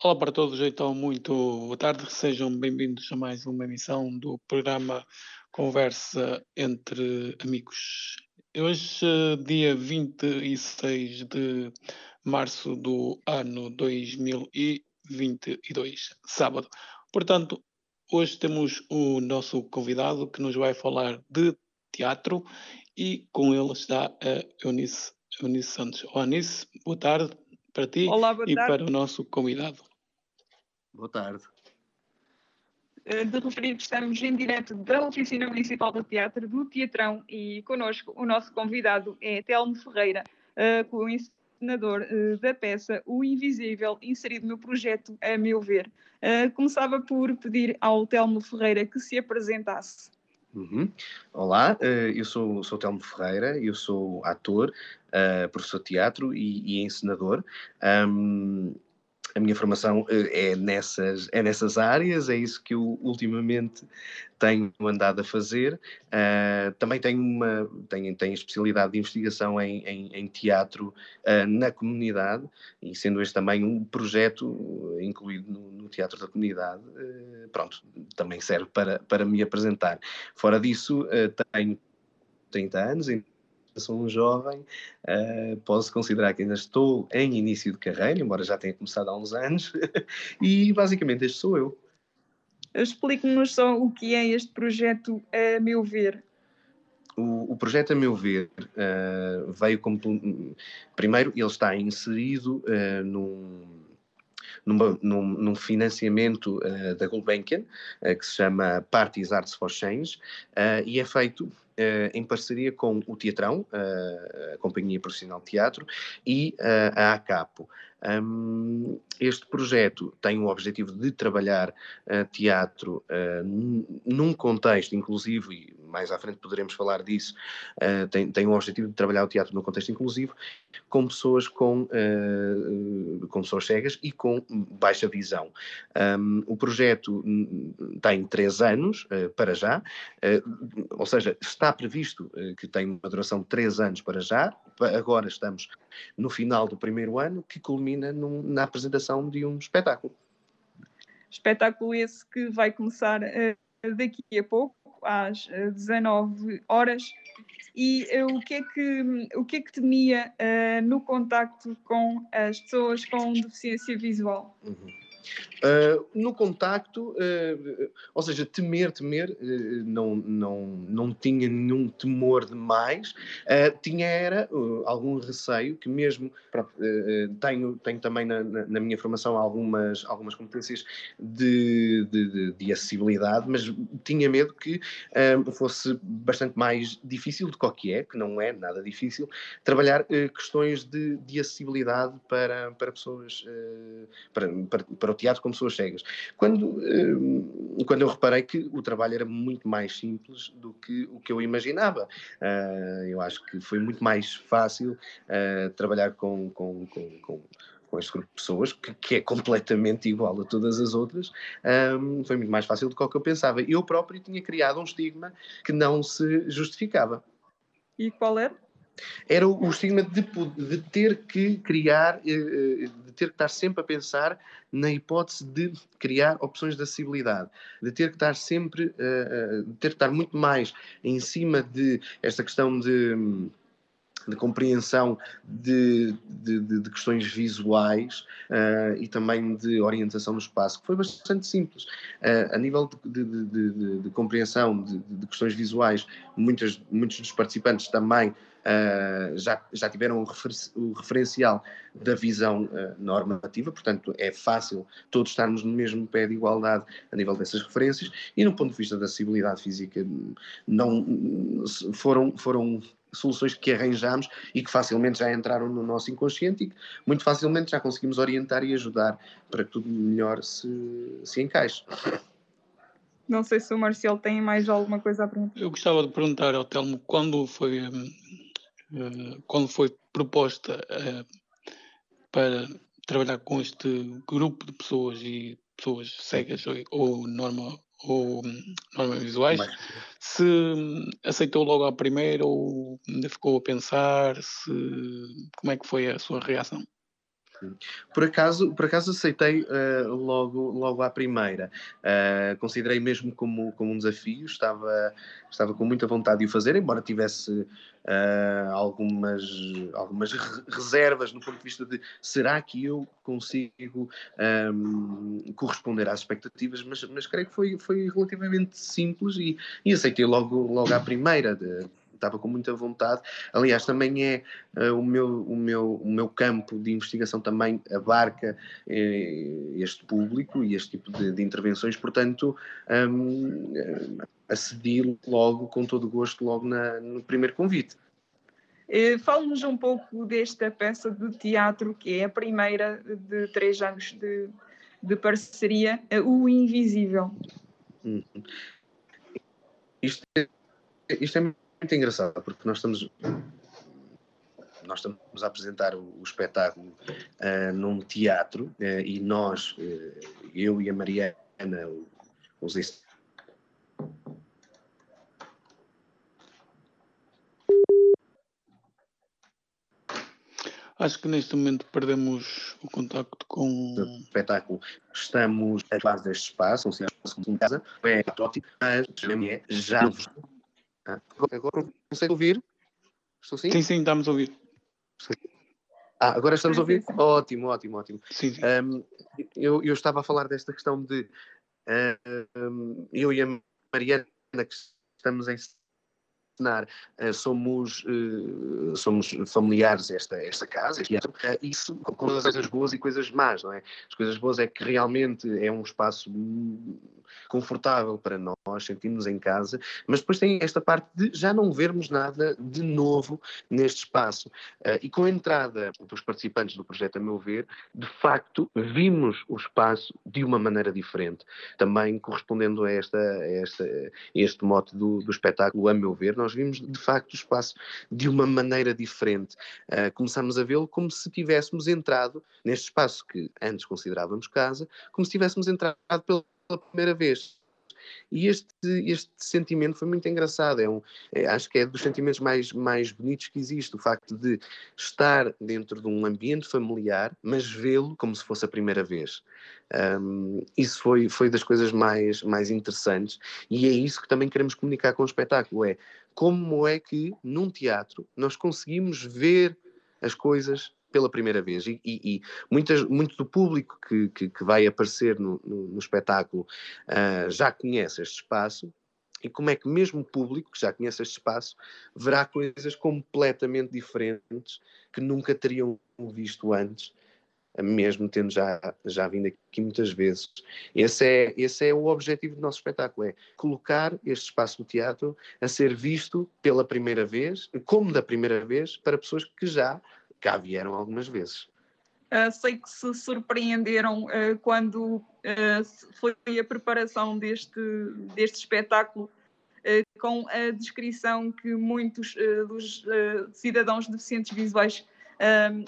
Olá para todos, então muito boa tarde, sejam bem-vindos a mais uma emissão do programa Conversa entre Amigos. Hoje, dia 26 de março do ano 2022, sábado. Portanto, hoje temos o nosso convidado que nos vai falar de teatro e com ele está a Eunice, Eunice Santos. Olá, Eunice, boa tarde para ti Olá, e para o nosso convidado. Boa tarde. Eh, De referir que estamos em direto da Oficina Municipal de Teatro, do Teatrão, e connosco o nosso convidado é Telmo Ferreira, eh, co-encenador eh, da peça O Invisível, inserido no projeto A Meu Ver. Começava por pedir ao Telmo Ferreira que se apresentasse. Uhum. Olá, eu sou, sou Telmo Ferreira, eu sou ator, professor de teatro e, e encenador. Ahm, a minha formação eh, é nessas, é nessas áreas, é isso que eu ultimamente tenho andado a fazer. Ah, também tenho uma tenho, tenho especialidade de investigação em, em- em teatro ah, na comunidade, e sendo este também um projeto eh, incluído no, no Teatro da Comunidade, eh, pronto, também serve para, para me apresentar. Fora disso, tenho 30 anos, sou um jovem, eh, posso considerar que ainda estou em início de carreira, embora já tenha começado há uns anos, e basicamente este sou eu. Explique-nos só o que é este projeto A Meu Ver. O, o projeto, a meu ver, eh, veio como. Primeiro, ele está inserido eh, num, numa- num, num financiamento eh, da Gulbenkian, eh, que se chama Parties Arts for Change, eh, e é feito em parceria com o Teatrão, eh, a Companhia Profissional de Teatro, e eh, a ACAPO. Hum, este projeto tem o objetivo de trabalhar eh, teatro eh, num- num contexto inclusivo, e mais à frente poderemos falar disso, eh, tem, tem o objetivo de trabalhar o teatro num contexto inclusivo, com pessoas com, eh, com pessoas cegas e com baixa visão. Um, o projeto hum, tem três anos, eh, para já, ou seja, está previsto que tem uma duração de três anos para já, agora estamos no final do primeiro ano, que culmina num- na apresentação de um espetáculo. Espetáculo esse que vai começar daqui a pouco, às eh, 19 horas. E eh, o, que é que, o que é que temia eh, no contacto com as pessoas com deficiência visual? Uh, no contacto, uh, ou seja, temer, temer, uh, não, não, não tinha nenhum temor demais, tinha era algum receio, que mesmo, tenho, tenho também na, na, minha formação algumas, algumas competências de, de, de, de acessibilidade, mas tinha medo que fosse bastante mais difícil do que é, que não é nada difícil, trabalhar questões de, de acessibilidade para, para pessoas, uh, para, para, para o teatro com pessoas cegas. Quando, eh, quando eu reparei que o trabalho era muito mais simples do que o que eu imaginava. Uh, eu acho que foi muito mais fácil uh, trabalhar com, com, com, com com este grupo de pessoas, que, que, é completamente igual a todas as outras, um, foi muito mais fácil do que o que eu pensava. Eu próprio tinha criado um estigma que não se justificava. E qual era? Era o, estigma de, de, ter que criar, de ter que estar sempre a pensar na hipótese de criar opções de acessibilidade, de ter que estar sempre, de ter que estar muito mais em cima de esta questão de de compreensão de, de, de, questões visuais uh, e também de orientação no espaço, que foi bastante simples. Uh, a nível de, de compreensão de, questões visuais, muitas, muitos dos participantes também Uh, já, já tiveram o, refer o, referencial da visão uh, normativa, portanto é fácil todos estarmos no mesmo pé de igualdade a nível dessas referências, e no ponto de vista da acessibilidade física, não foram, foram soluções que arranjamos e que facilmente já entraram no nosso inconsciente e que muito facilmente já conseguimos orientar e ajudar para que tudo melhor se, se encaixe. Não sei se o Marcelo tem mais alguma coisa a perguntar. Eu gostava de perguntar ao Telmo quando foi, uh, quando foi proposta uh, para trabalhar com este grupo de pessoas e pessoas cegas ou, ou norma ou normas visuais, Mas... se aceitou logo à primeira ou ainda ficou a pensar, se como é que foi a sua reação? Por acaso, por acaso aceitei uh, logo, logo à primeira. Uh, considerei mesmo como, como um desafio, estava, estava com muita vontade de o fazer, embora tivesse uh, algumas, algumas reservas no ponto de vista de será que eu consigo um, ehm, corresponder às expectativas, mas, mas creio que foi, foi relativamente simples e, e aceitei logo, logo à primeira. De, estava com muita vontade. Aliás, também é uh, o, meu, o, meu, o meu campo de investigação também abarca uh, este público e este tipo de, de intervenções, portanto, um, uh, acedi logo, com todo o gosto, logo na, no primeiro convite. Eh, fale-nos um pouco desta peça de teatro, que é a primeira de três anos de, de parceria, O Invisível. Uhum. Isto, é, isto é muito engraçado, porque nós estamos nós estamos a apresentar o, o espetáculo uh, num teatro uh, e nós, uh, eu e a Mariana, os Acho que neste momento perdemos o contacto com o espetáculo. Estamos a base deste espaço, um espaço de casa, é ótimo, mas é já ah, agora consegue ouvir? Estou sim? Sim, sim, estamos a ouvir. Ah, agora estamos a ouvir? Ótimo, ótimo, ótimo. Sim, sim. Um, eu, eu estava a falar desta questão de uh, um, eu e a Mariana que estamos em encenar, uh, somos, uh, somos familiares esta, esta casa, uh, isso com coisas boas e coisas más, não é? As coisas boas é que realmente é um espaço confortável para nós, sentimos em casa, mas depois tem esta parte de já não vermos nada de novo neste espaço. Uh, e com a entrada dos participantes do projeto, a meu ver, de facto vimos o espaço de uma maneira diferente. Também correspondendo a, esta, a esta, a este mote do, do espetáculo, a meu ver, nós vimos de facto o espaço de uma maneira diferente. Uh, começamos a vê-lo como se tivéssemos entrado neste espaço que antes considerávamos casa, como se tivéssemos entrado pela primeira vez. E este, este sentimento foi muito engraçado. É um, é, acho que é dos sentimentos mais, mais bonitos que existe. O facto de estar dentro de um ambiente familiar, mas vê-lo como se fosse a primeira vez. Um, isso foi, foi das coisas mais, mais interessantes. E é isso que também queremos comunicar com o espetáculo: é como é que num teatro nós conseguimos ver as coisas pela primeira vez. E, e, e muitas, muito do público que, que, que vai aparecer no, no, no espetáculo uh, já conhece este espaço. E como é que mesmo o público que já conhece este espaço verá coisas completamente diferentes que nunca teriam visto antes, mesmo tendo já, já vindo aqui muitas vezes. Esse é, esse é o objetivo do nosso espetáculo, é colocar este espaço do teatro a ser visto pela primeira vez, como da primeira vez, para pessoas que já cá vieram algumas vezes. Uh, sei que se surpreenderam uh, quando uh, foi a preparação deste, deste espetáculo com a descrição que muitos dos cidadãos deficientes visuais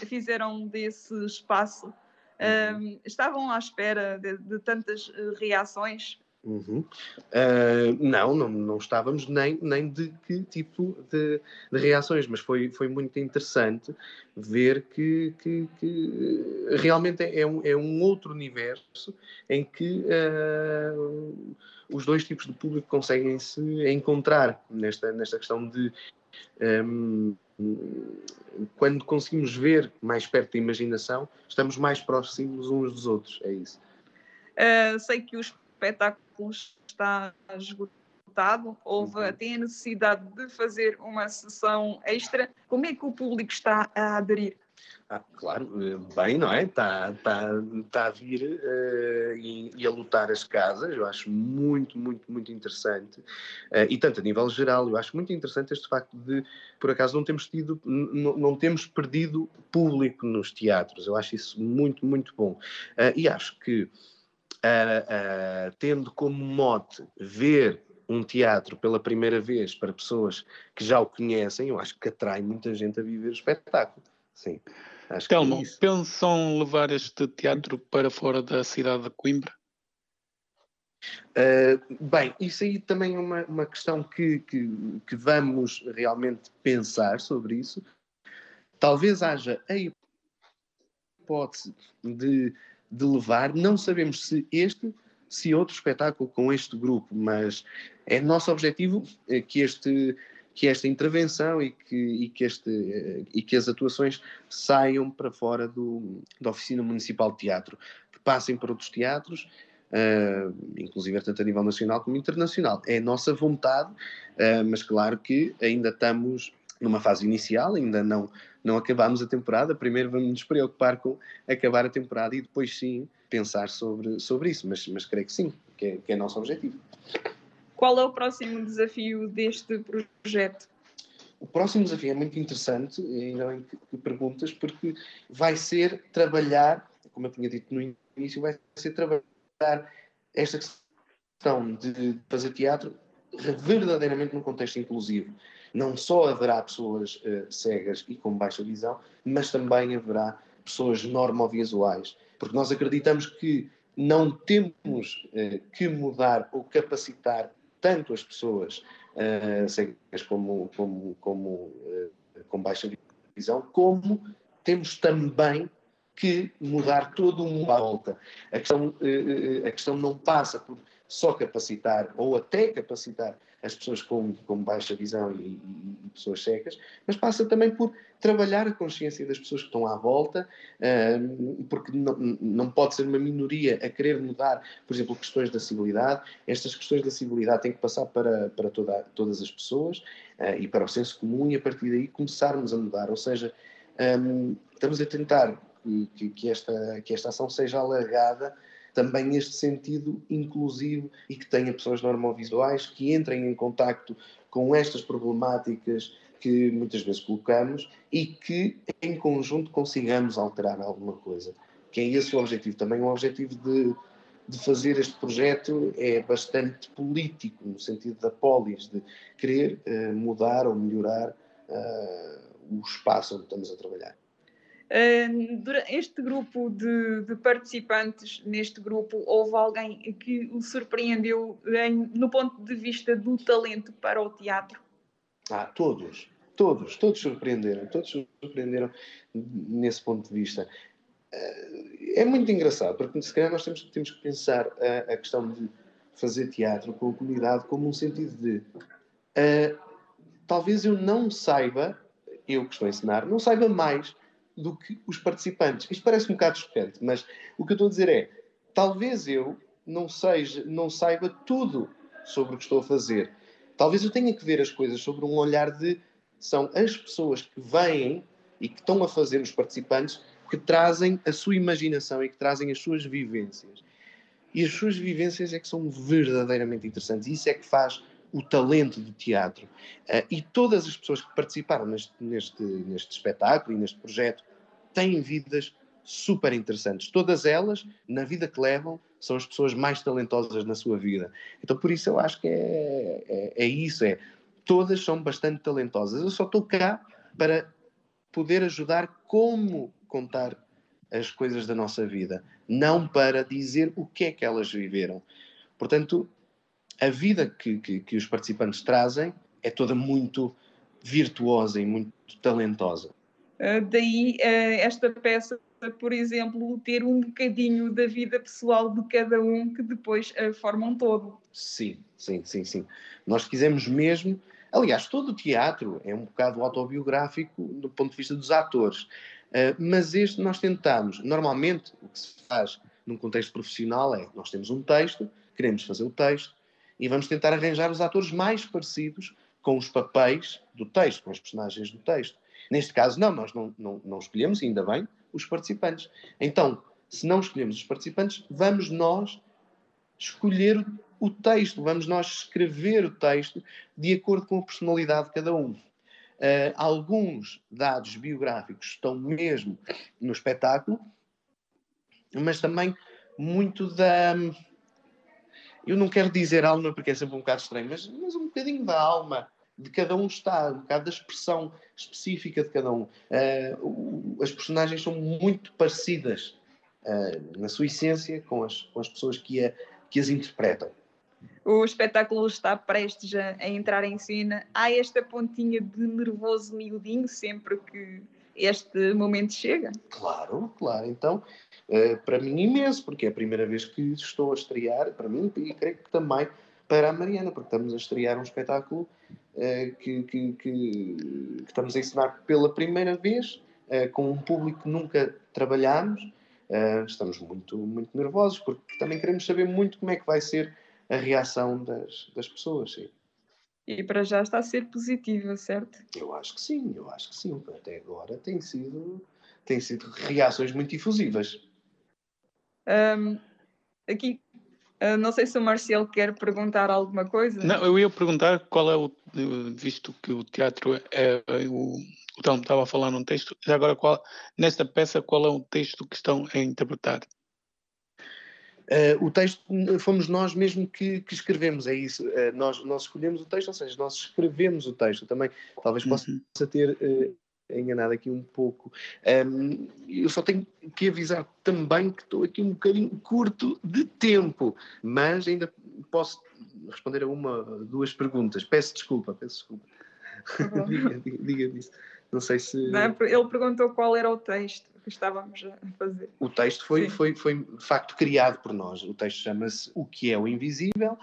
fizeram desse espaço. Uhum. estavam à espera de, de tantas reações Uhum. Uh, não, não, não estávamos nem, nem de que tipo de, de, reações, mas foi, foi muito interessante ver que, que, que realmente é um, é um outro universo em que uh, os dois tipos de público conseguem se encontrar nesta, nesta questão de um, quando conseguimos ver mais perto da imaginação, estamos mais próximos uns dos outros, é isso. Uh, sei que os espetáculo está esgotado, houve uhum. até a necessidade de fazer uma sessão extra. Como é que o público está a aderir? Ah, claro, bem, não é? Está, está, está a vir uh, e, e, a lutar as casas, eu acho muito, muito, muito interessante. Uh, e tanto a nível geral, eu acho muito interessante este facto de, por acaso, não temos tido, não temos perdido público nos teatros. Eu acho isso muito, muito bom. Uh, e acho que uh, uh, tendo como mote ver um teatro pela primeira vez para pessoas que já o conhecem, eu acho que atrai muita gente a viver o espetáculo. Sim. Acho Telmo, é pensam levar este teatro para fora da cidade de Coimbra? Uh, bem, isso aí também é uma, uma questão que, que, que, vamos realmente pensar sobre isso. Talvez haja a hipótese de, de levar. Não sabemos se este, se outro espetáculo com este grupo, mas é nosso objetivo eh, que este que esta intervenção e que, e que, este, eh, e que as atuações saiam para fora do, da Oficina Municipal de Teatro, que passem para outros teatros, uh, inclusive tanto a nível nacional como internacional. É a nossa vontade, uh, mas claro que ainda estamos numa fase inicial, ainda não, não acabamos a temporada. Primeiro vamos nos preocupar com acabar a temporada e depois sim pensar sobre, sobre isso, mas, mas creio que sim, que é, que é nosso objetivo. Qual é o próximo desafio deste projeto? O próximo desafio é muito interessante, ainda bem que perguntas, porque vai ser trabalhar, como eu tinha dito no início, vai ser trabalhar esta questão de fazer teatro verdadeiramente num contexto inclusivo. Não só haverá pessoas uh, cegas e com baixa visão, mas também haverá pessoas normovisuais. Porque nós acreditamos que não temos uh, que mudar ou capacitar tanto as pessoas uh, cegas como, como, como com baixa visão, como temos também que mudar todo mundo à volta. A questão, a questão não passa por só capacitar ou até capacitar as pessoas com, com baixa visão e, e, pessoas secas, mas passa também por trabalhar a consciência das pessoas que estão à volta, porque não, não pode ser uma minoria a querer mudar, por exemplo, questões da civilidade. Estas questões da civilidade têm que passar para, para toda, todas as pessoas uh, e para o senso comum e a partir daí começarmos a mudar. Ou seja, estamos a tentar que, que, esta, que esta ação seja alargada também neste sentido inclusivo e que tenha pessoas normovisuais que entrem em contacto com estas problemáticas que muitas vezes colocamos e que em conjunto consigamos alterar alguma coisa. Que é esse o objetivo. Também o objetivo de, de fazer este projeto é bastante político, no sentido da polis, de querer uh, mudar ou melhorar uh, o espaço onde estamos a trabalhar. Este grupo de, de, participantes, neste grupo, houve alguém que o surpreendeu em, no ponto de vista do talento para o teatro? Ah, todos, todos, todos surpreenderam, todos surpreenderam nesse ponto de vista. É muito engraçado, porque se calhar nós temos, temos que pensar a, a questão de fazer teatro com a comunidade como um sentido de uh, talvez eu não saiba, eu que estou a ensinar, não saiba mais do que os participantes. Isto parece um bocado chocante, mas o que eu estou a dizer é: talvez eu não, seja, não saiba tudo sobre o que estou a fazer. Talvez eu tenha que ver as coisas sobre um olhar de. São as pessoas que vêm e que estão a fazer os participantes que trazem a sua imaginação e que trazem as suas vivências. E as suas vivências é que são verdadeiramente interessantes. Isso é que faz o talento do teatro. Uh, e todas as pessoas que participaram neste, neste, neste espetáculo e neste projeto têm vidas super interessantes. Todas elas, na vida que levam, são as pessoas mais talentosas na sua vida. Então, por isso, eu acho que é, é, é isso: é todas são bastante talentosas. Eu só estou cá para poder ajudar como contar as coisas da nossa vida, não para dizer o que é que elas viveram. Portanto, a vida que, que, que os participantes trazem é toda muito virtuosa e muito talentosa. Uh, daí uh, esta peça, por exemplo, ter um bocadinho da vida pessoal de cada um que depois uh, forma um todo. Sim, sim, sim, sim. Nós quisemos mesmo. Aliás, todo o teatro é um bocado autobiográfico do ponto de vista dos atores. mas este nós tentamos. Normalmente, o que se faz num contexto profissional é: nós temos um texto, queremos fazer o texto, e vamos tentar arranjar os atores mais parecidos com os papéis do texto, com os personagens do texto. Neste caso, não, nós não, não, não escolhemos, ainda bem, os participantes. Então, se não escolhemos os participantes, vamos nós escolher o texto, vamos nós escrever o texto de acordo com a personalidade de cada um. Uh, alguns dados biográficos estão mesmo no espetáculo, mas também muito da, eu não quero dizer alma porque é sempre um bocado estranho, mas, mas um bocadinho da alma de cada um está, um bocado da expressão específica de cada um. Uh, as personagens são muito parecidas uh, na sua essência com as, com as pessoas que, a, que as interpretam. O espetáculo está prestes a, a entrar em cena. Há esta pontinha de nervoso miudinho sempre que este momento chega. Claro, claro. Então, uh, para mim, imenso, porque é a primeira vez que estou a estrear, para mim, e creio que também para a Mariana, porque estamos a estrear um espetáculo uh, que, que, que, que, estamos a ensinar pela primeira vez, uh, com um público que nunca trabalhámos. estamos muito, muito nervosos, porque também queremos saber muito como é que vai ser a reação das, das pessoas. Sim. E para já está a ser positiva, certo? Eu acho que sim, eu acho que sim. Até agora tem sido, tem sido reações muito difusivas. Um, aqui, uh, não sei se o Marcelo quer perguntar alguma coisa. Não, eu ia perguntar qual é o, visto que o teatro é, é o, o Telmo estava a falar num texto, já agora qual, nesta peça qual é o texto que estão a interpretar? Uh, o texto fomos nós mesmo que, que escrevemos, é isso. Uh, nós, nós escolhemos o texto, ou seja, nós escrevemos o texto. Também talvez possa uhum. ter uh, enganado aqui um pouco. Um, eu só tenho que avisar também que estou aqui um bocadinho curto de tempo, mas ainda posso responder a uma, duas perguntas. Peço desculpa, peço desculpa. Tá diga, diga, diga isso. Não sei se. Não, ele perguntou qual era o texto que estávamos a fazer. O texto foi, foi, foi de facto criado por nós. O texto chama-se O que é o Invisível.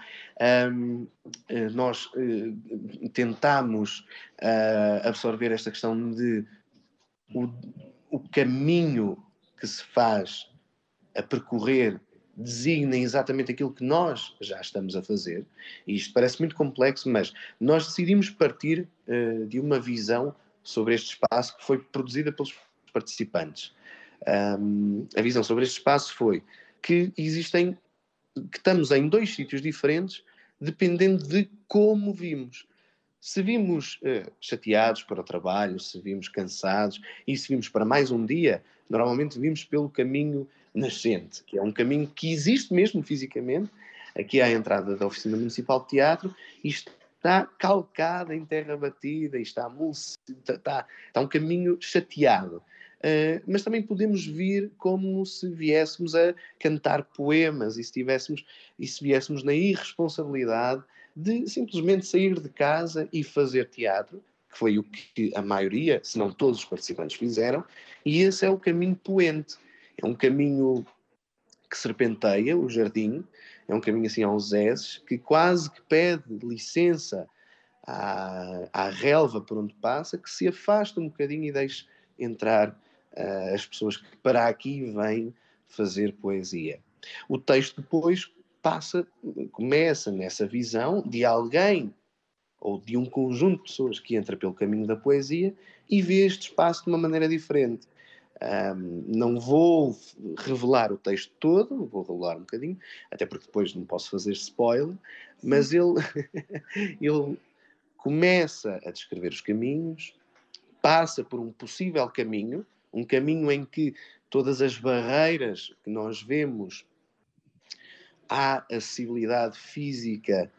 Um, eh, nós uh, tentámos uh, absorver esta questão de o, o caminho que se faz a percorrer designa exatamente aquilo que nós já estamos a fazer. E isto parece muito complexo, mas nós decidimos partir uh, de uma visão sobre este espaço que foi produzida pelos participantes. Um, a visão sobre este espaço foi que existem, que estamos em dois sítios diferentes, dependendo de como vimos. Se vimos uh, chateados para o trabalho, se vimos cansados e se vimos para mais um dia, normalmente vimos pelo caminho nascente, que é um caminho que existe mesmo fisicamente, aqui à entrada da Oficina Municipal de Teatro, e está calcada em terra batida, e está, está, está, um caminho chateado. Uh, mas também podemos vir como se viéssemos a cantar poemas e se, tivéssemos, e se viéssemos na irresponsabilidade de simplesmente sair de casa e fazer teatro, que foi o que a maioria, se não todos os participantes fizeram, e esse é o caminho poente. É um caminho que serpenteia o jardim, é um caminho assim aos S, que quase que pede licença à, à relva por onde passa, que se afasta um bocadinho e deixe entrar uh, as pessoas que para aqui vêm fazer poesia. O texto depois passa, começa nessa visão de alguém ou de um conjunto de pessoas que entra pelo caminho da poesia e vê este espaço de uma maneira diferente. Um, não vou revelar o texto todo, vou revelar um bocadinho, até porque depois não posso fazer spoiler, mas ele, ele começa a descrever os caminhos, passa por um possível caminho, um caminho em que todas as barreiras que nós vemos à acessibilidade física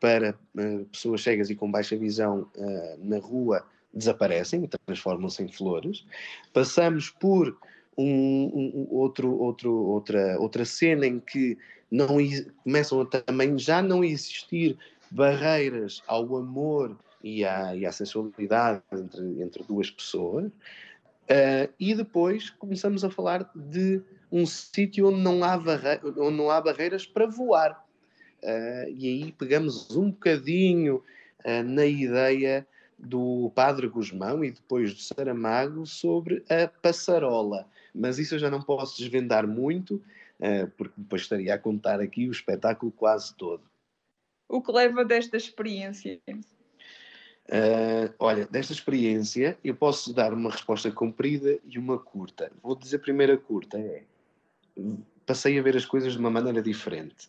para uh, pessoas cegas e com baixa visão uh, na rua desaparecem transformam-se em flores. Passamos por um, um, outro, outro, outra, outra cena em que não começam a também já não existir barreiras ao amor e à, e à sensualidade entre, entre duas pessoas. Uh, e depois começamos a falar de um sítio onde, não há onde não há barreiras para voar. Uh, e aí pegamos um bocadinho uh, na ideia do Padre Guzmão e depois do Saramago sobre a passarola. Mas isso eu já não posso desvendar muito, porque depois estaria a contar aqui o espetáculo quase todo. O que leva desta experiência? Uh, olha, desta experiência eu posso dar uma resposta comprida e uma curta. Vou dizer a primeira curta é passei a ver as coisas de uma maneira diferente.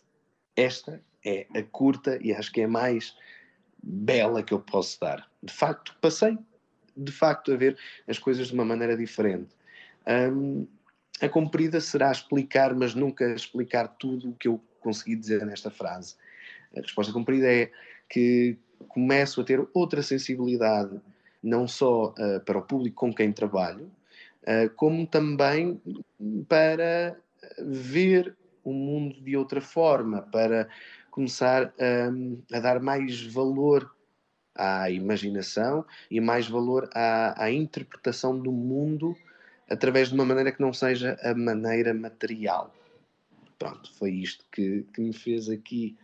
Esta é a curta e acho que é a mais bela que eu posso dar. De facto, passei de facto a ver as coisas de uma maneira diferente. Um, a comprida será explicar, mas nunca explicar tudo o que eu consegui dizer nesta frase. A resposta comprida é que começo a ter outra sensibilidade, não só uh, para o público com quem trabalho, uh, como também para ver o mundo de outra forma, para começar a, a dar mais valor à imaginação e mais valor à, à interpretação do mundo através de uma maneira que não seja a maneira material. Pronto, foi isto que, que me fez aqui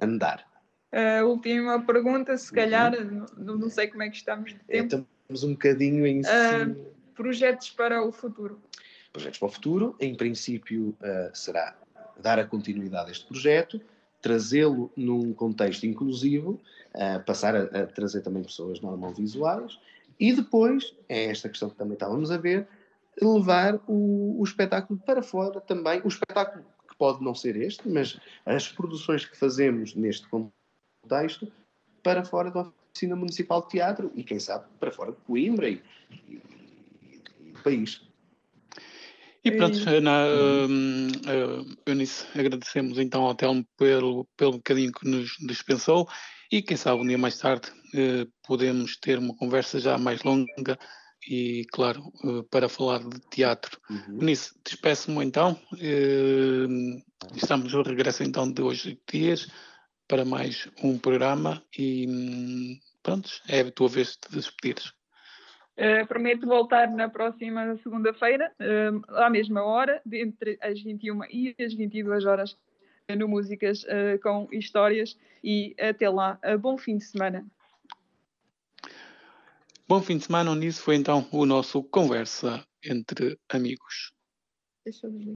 andar. A última pergunta, se calhar, uhum. não, não, sei como é que estamos de tempo. Estamos um bocadinho em uh, Projetos para o futuro. Projetos para o futuro, em princípio, uh, será dar a continuidade a este projeto, trazê-lo num contexto inclusivo, uh, passar a, a, trazer também pessoas visuais e depois, é esta questão que também estávamos a ver, levar o, o espetáculo para fora também, o espetáculo que pode não ser este, mas as produções que fazemos neste contexto para fora da oficina municipal de teatro e quem sabe para fora de Coimbra e, e, e do país. E pronto, Ana, uh, uh, Eunice, agradecemos então ao Telmo pelo, pelo bocadinho que nos dispensou e quem sabe um dia mais tarde uh, podemos ter uma conversa já mais longa e, claro, uh, para falar de teatro. Uhum. Eunice, despeço-me então. Uh, estamos de regresso então de hoje dias para mais um programa e um, pronto, é a tua vez de despedires. Uh, prometo voltar na próxima segunda-feira, uh, à mesma hora, entre as 21 e as 22 horas, uh, no Músicas com Histórias. E até lá, bom fim de semana. Bom fim de semana, onde isso foi então o nosso Conversa entre Amigos.